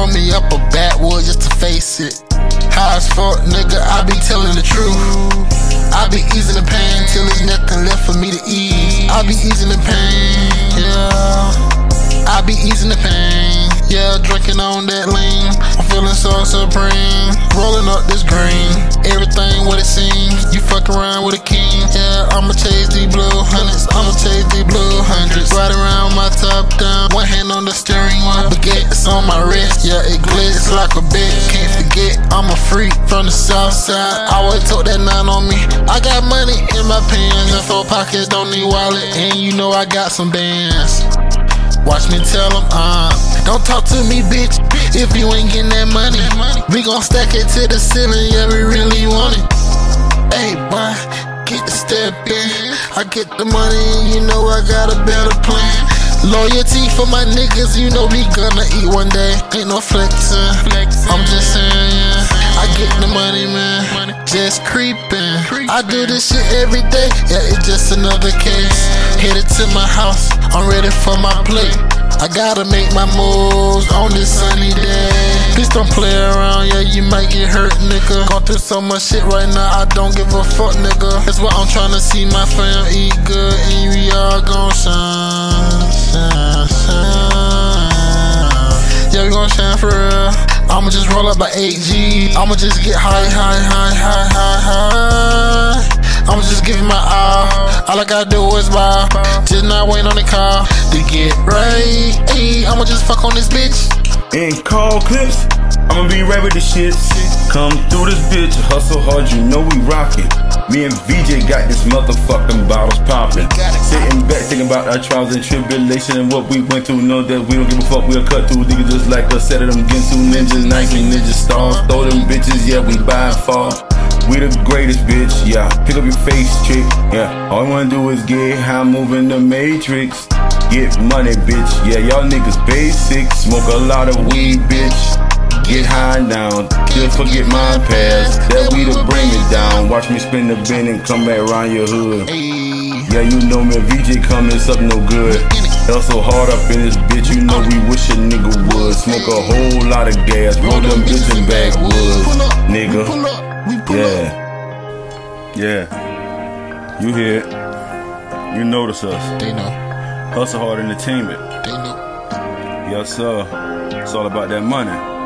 roll me up a backwood just to face it. High as fuck, nigga, I be telling the truth. I be easing the pain till there's nothing left for me to ease. I be easing the pain, yeah. I be easing the pain, yeah. Drinking on that lean, I'm feeling so supreme. Rolling up this green, everything what it seems. You fuck around with a king, yeah. I'ma chase these blue hundreds, I'ma chase these blue hundreds. Ride around my top on my wrist, yeah, it glitz like a bitch. Can't forget, I'm a freak from the south side. Always took that nine on me. I got money in my pants and four pockets, don't need wallet. And you know I got some bands. Watch me tell them, uh, don't talk to me, bitch, if you ain't getting that money. We gon' stack it to the ceiling, yeah, we really want it. Hey, boy, get the step in. I get the money, and you know I got a better plan. Loyalty for my niggas, you know we gonna eat one day. Ain't no flexing. I'm just saying, yeah. I get the money, man. Just creeping. I do this shit every day. Yeah, it's just another case. Headed to my house, I'm ready for my plate. I gotta make my moves on this sunny day. Please don't play around, yeah, you might get hurt, nigga. Going through so much shit right now, I don't give a fuck, nigga. That's why I'm trying to see my fam eat good, and we for real. I'ma just roll up by 8G. I'ma just get high, high, high, high, high, high. I'ma just give my all. All I gotta do is buy. Just not wait on the car to get right. Ayy, I'ma just fuck on this bitch. In call clips, I'ma be right with the shit. Come through this bitch, hustle hard, you know we rockin'. Me and VJ got this motherfucking bottles poppin'. Sitting back thinking about our trials and tribulation and what we went through. Know that we don't give a fuck, we'll cut through niggas just like us. Set of them Ginsu ninjas, Nike ninja stars. Throw them bitches, yeah, we by far. We the greatest, bitch, yeah. Pick up your face, chick, yeah. All I wanna do is get high, moving the matrix. Get money, bitch, yeah. Y'all niggas basic. Smoke a lot of weed, bitch. Get high now, just forget my past. That we to bring it down. Watch me spin the bin and come back around your hood. Yeah, you know me, VJ coming, something no good. Hustle hard up in this bitch, you know we wish a nigga would. Smoke a whole lot of gas, roll them bitches backwoods. up, Nigga, pull up, we pull up. yeah. Yeah. You hear it. You notice us. They know, Hustle hard entertainment. they know. Yes, sir. It's all about that money.